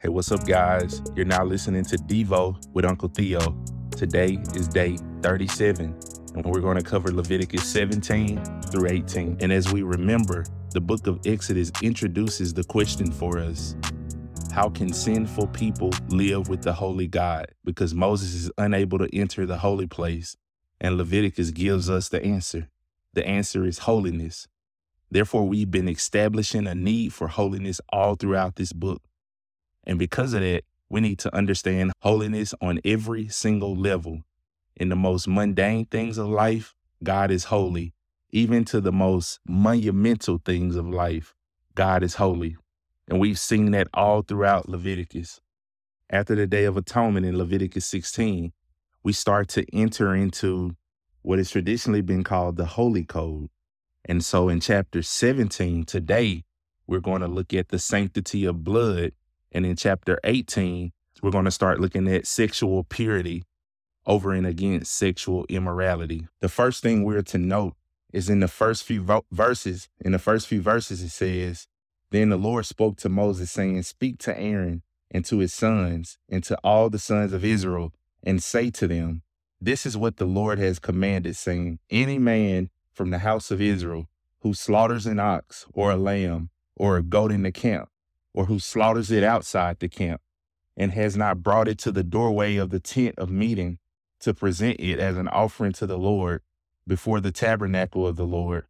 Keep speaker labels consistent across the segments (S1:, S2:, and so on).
S1: Hey, what's up, guys? You're now listening to Devo with Uncle Theo. Today is day 37, and we're going to cover Leviticus 17 through 18. And as we remember, the book of Exodus introduces the question for us How can sinful people live with the holy God? Because Moses is unable to enter the holy place, and Leviticus gives us the answer. The answer is holiness. Therefore, we've been establishing a need for holiness all throughout this book. And because of that, we need to understand holiness on every single level. In the most mundane things of life, God is holy. Even to the most monumental things of life, God is holy. And we've seen that all throughout Leviticus. After the Day of Atonement in Leviticus 16, we start to enter into what has traditionally been called the Holy Code. And so in chapter 17, today, we're going to look at the sanctity of blood and in chapter 18, we're going to start looking at sexual purity over and against sexual immorality. The first thing we're to note is in the first few vo- verses. In the first few verses, it says, Then the Lord spoke to Moses, saying, Speak to Aaron and to his sons and to all the sons of Israel, and say to them, This is what the Lord has commanded, saying, Any man from the house of Israel who slaughters an ox or a lamb or a goat in the camp, or who slaughters it outside the camp and has not brought it to the doorway of the tent of meeting to present it as an offering to the Lord before the tabernacle of the Lord.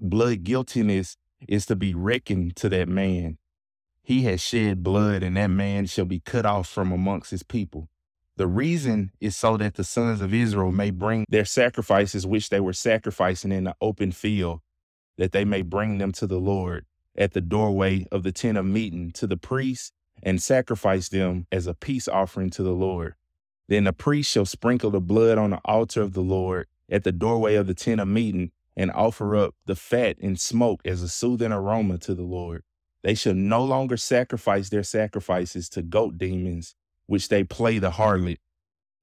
S1: Blood guiltiness is to be reckoned to that man. He has shed blood, and that man shall be cut off from amongst his people. The reason is so that the sons of Israel may bring their sacrifices, which they were sacrificing in the open field, that they may bring them to the Lord at the doorway of the tent of meeting to the priests and sacrifice them as a peace offering to the Lord. Then the priest shall sprinkle the blood on the altar of the Lord at the doorway of the tent of meeting and offer up the fat and smoke as a soothing aroma to the Lord. They shall no longer sacrifice their sacrifices to goat demons, which they play the harlot.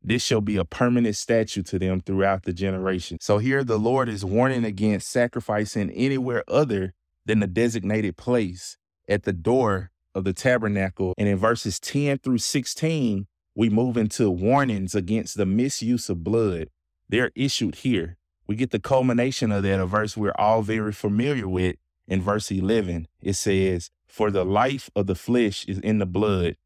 S1: This shall be a permanent statute to them throughout the generation. So here the Lord is warning against sacrificing anywhere other than the designated place at the door of the tabernacle. And in verses 10 through 16, we move into warnings against the misuse of blood. They're issued here. We get the culmination of that, a verse we're all very familiar with in verse 11. It says, For the life of the flesh is in the blood,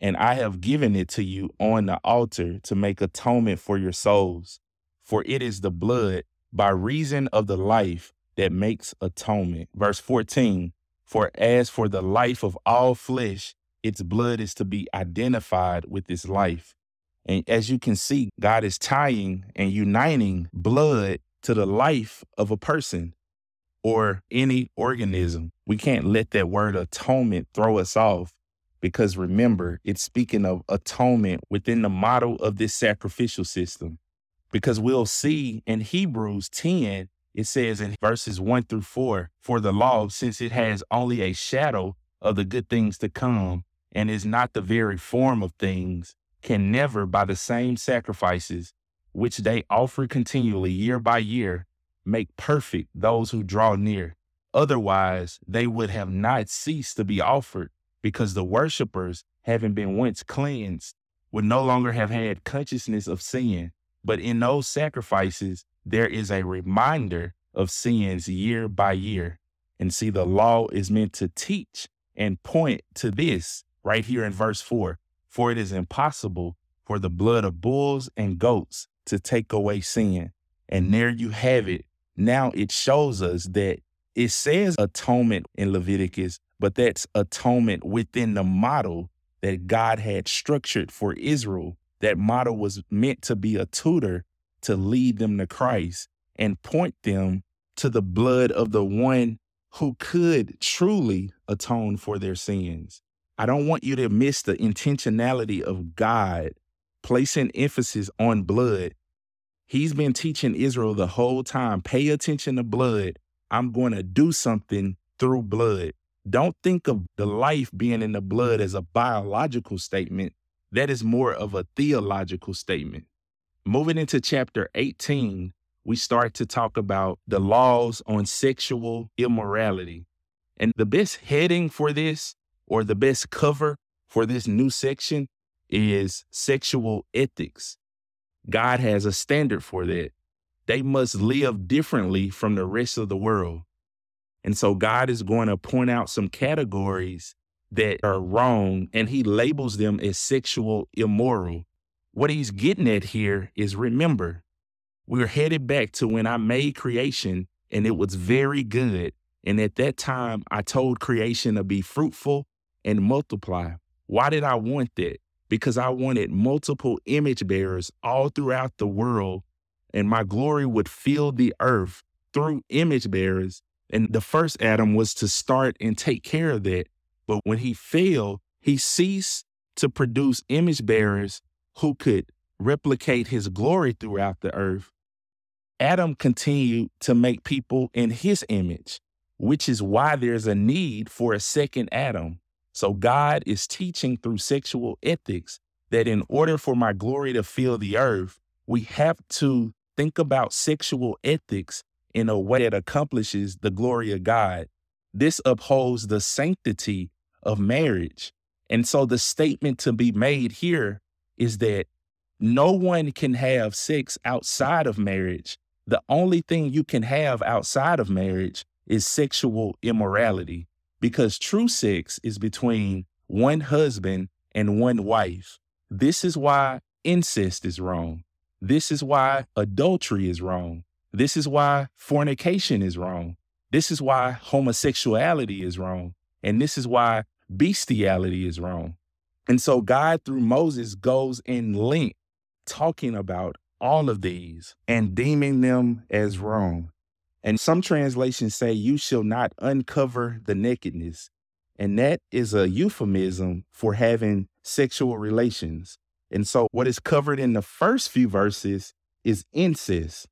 S1: and I have given it to you on the altar to make atonement for your souls. For it is the blood by reason of the life that makes atonement. Verse 14 For as for the life of all flesh, its blood is to be identified with its life. And as you can see, God is tying and uniting blood to the life of a person or any organism. We can't let that word atonement throw us off because remember, it's speaking of atonement within the model of this sacrificial system. Because we'll see in Hebrews 10 it says in verses 1 through 4 For the law, mm-hmm. since it has only a shadow of the good things to come and is not the very form of things, can never, by the same sacrifices which they offer continually year by year, make perfect those who draw near. Otherwise, they would have not ceased to be offered, because the worshippers, having been once cleansed, would no longer have had consciousness of sin. But in those sacrifices, there is a reminder of sins year by year. And see, the law is meant to teach and point to this right here in verse 4 For it is impossible for the blood of bulls and goats to take away sin. And there you have it. Now it shows us that it says atonement in Leviticus, but that's atonement within the model that God had structured for Israel. That model was meant to be a tutor to lead them to Christ and point them to the blood of the one who could truly atone for their sins. I don't want you to miss the intentionality of God placing emphasis on blood. He's been teaching Israel the whole time pay attention to blood. I'm going to do something through blood. Don't think of the life being in the blood as a biological statement. That is more of a theological statement. Moving into chapter 18, we start to talk about the laws on sexual immorality. And the best heading for this, or the best cover for this new section is sexual ethics. God has a standard for that. They must live differently from the rest of the world. And so God is going to point out some categories that are wrong and he labels them as sexual immoral. What he's getting at here is remember, we're headed back to when I made creation and it was very good. And at that time, I told creation to be fruitful and multiply. Why did I want that? Because I wanted multiple image bearers all throughout the world, and my glory would fill the earth through image bearers. And the first Adam was to start and take care of that. But when he failed, he ceased to produce image bearers who could replicate his glory throughout the earth. Adam continued to make people in his image, which is why there's a need for a second Adam. So God is teaching through sexual ethics that in order for my glory to fill the earth, we have to think about sexual ethics in a way that accomplishes the glory of God. This upholds the sanctity of marriage. And so the statement to be made here is that no one can have sex outside of marriage the only thing you can have outside of marriage is sexual immorality because true sex is between one husband and one wife. This is why incest is wrong. This is why adultery is wrong. This is why fornication is wrong. This is why homosexuality is wrong. And this is why bestiality is wrong. And so God, through Moses, goes in length talking about all of these and deeming them as wrong. And some translations say, You shall not uncover the nakedness. And that is a euphemism for having sexual relations. And so, what is covered in the first few verses is incest.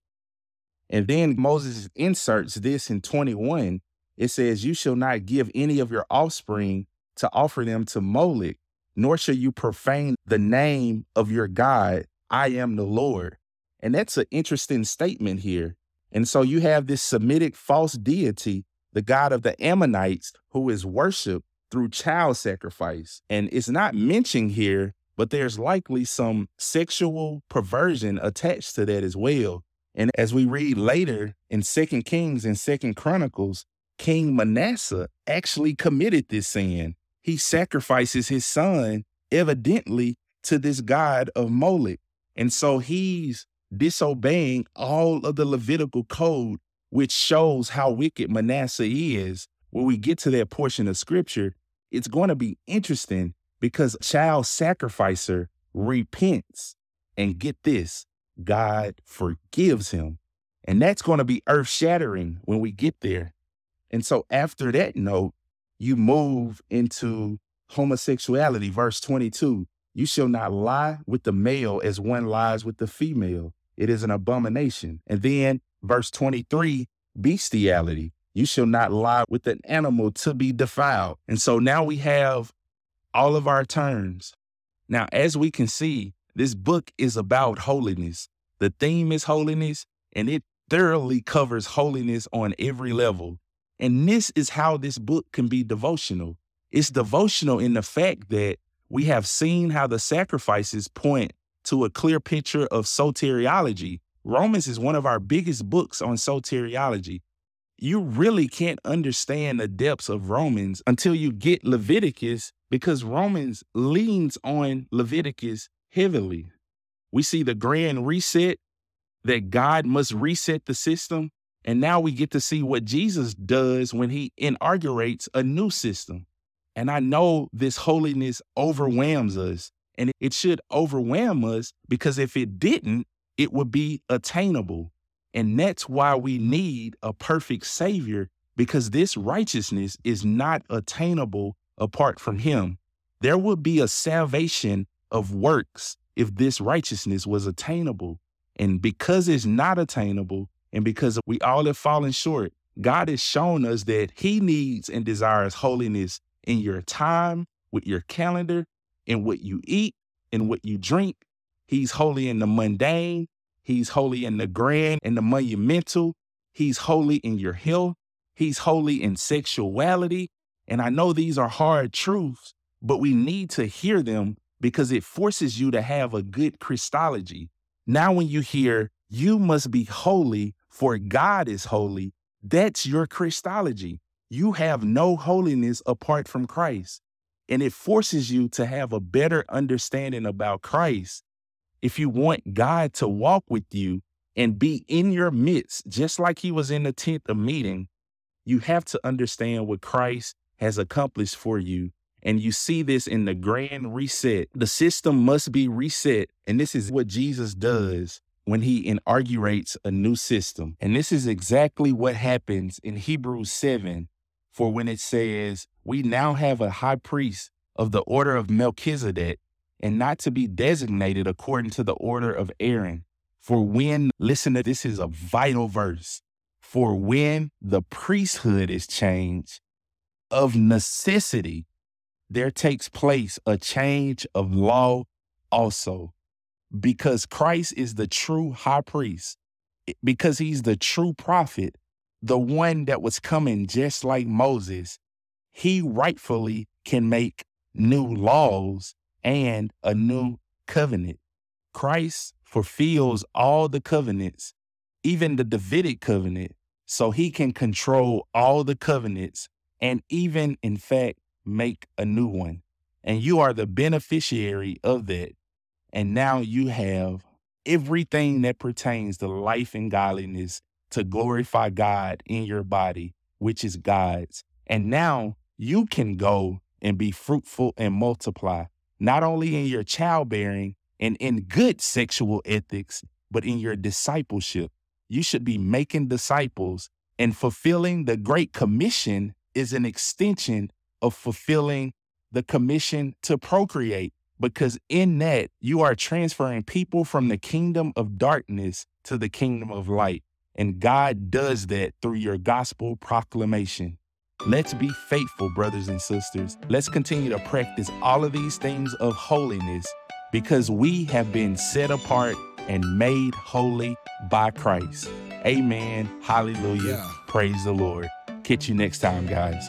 S1: And then Moses inserts this in 21. It says, You shall not give any of your offspring to offer them to Moloch, nor shall you profane the name of your God. I am the Lord. And that's an interesting statement here. And so you have this Semitic false deity, the god of the Ammonites, who is worshiped through child sacrifice. And it's not mentioned here, but there's likely some sexual perversion attached to that as well. And as we read later in Second Kings and Second Chronicles, King Manasseh actually committed this sin. He sacrifices his son, evidently, to this god of Moloch. And so he's disobeying all of the Levitical code, which shows how wicked Manasseh is. When we get to that portion of scripture, it's going to be interesting because child sacrificer repents and get this, God forgives him. And that's going to be earth shattering when we get there. And so after that note, you move into homosexuality, verse 22. You shall not lie with the male as one lies with the female. It is an abomination. And then verse 23, bestiality. You shall not lie with an animal to be defiled. And so now we have all of our terms. Now, as we can see, this book is about holiness. The theme is holiness, and it thoroughly covers holiness on every level. And this is how this book can be devotional. It's devotional in the fact that we have seen how the sacrifices point to a clear picture of soteriology. Romans is one of our biggest books on soteriology. You really can't understand the depths of Romans until you get Leviticus because Romans leans on Leviticus heavily. We see the grand reset that God must reset the system. And now we get to see what Jesus does when he inaugurates a new system. And I know this holiness overwhelms us and it should overwhelm us because if it didn't, it would be attainable. And that's why we need a perfect Savior because this righteousness is not attainable apart from Him. There would be a salvation of works if this righteousness was attainable. And because it's not attainable, and because we all have fallen short, God has shown us that He needs and desires holiness in your time, with your calendar, in what you eat, in what you drink. He's holy in the mundane. He's holy in the grand and the monumental. He's holy in your health. He's holy in sexuality. And I know these are hard truths, but we need to hear them because it forces you to have a good Christology. Now, when you hear, you must be holy, for God is holy, that's your Christology. You have no holiness apart from Christ. And it forces you to have a better understanding about Christ. If you want God to walk with you and be in your midst, just like he was in the tent of meeting, you have to understand what Christ has accomplished for you. And you see this in the grand reset. The system must be reset. And this is what Jesus mm. does when he inaugurates a new system. And this is exactly what happens in Hebrews 7 for when it says, We now have a high priest of the order of Melchizedek, and not to be designated according to the order of Aaron. For when, listen to this is a vital verse. For when the priesthood is changed, of necessity, there takes place a change of law also. Because Christ is the true high priest, because he's the true prophet, the one that was coming just like Moses, he rightfully can make new laws and a new covenant. Christ fulfills all the covenants, even the Davidic covenant, so he can control all the covenants and even, in fact, make a new one. And you are the beneficiary of that. And now you have everything that pertains to life and godliness to glorify God in your body, which is God's. And now you can go and be fruitful and multiply, not only in your childbearing and in good sexual ethics, but in your discipleship. You should be making disciples and fulfilling the Great Commission is an extension of fulfilling the commission to procreate because in that you are transferring people from the kingdom of darkness to the kingdom of light. And God does that through your gospel proclamation. Let's be faithful, brothers and sisters. Let's continue to practice all of these things of holiness because we have been set apart and made holy by Christ. Amen. Hallelujah. Yeah. Praise the Lord. Catch you next time, guys.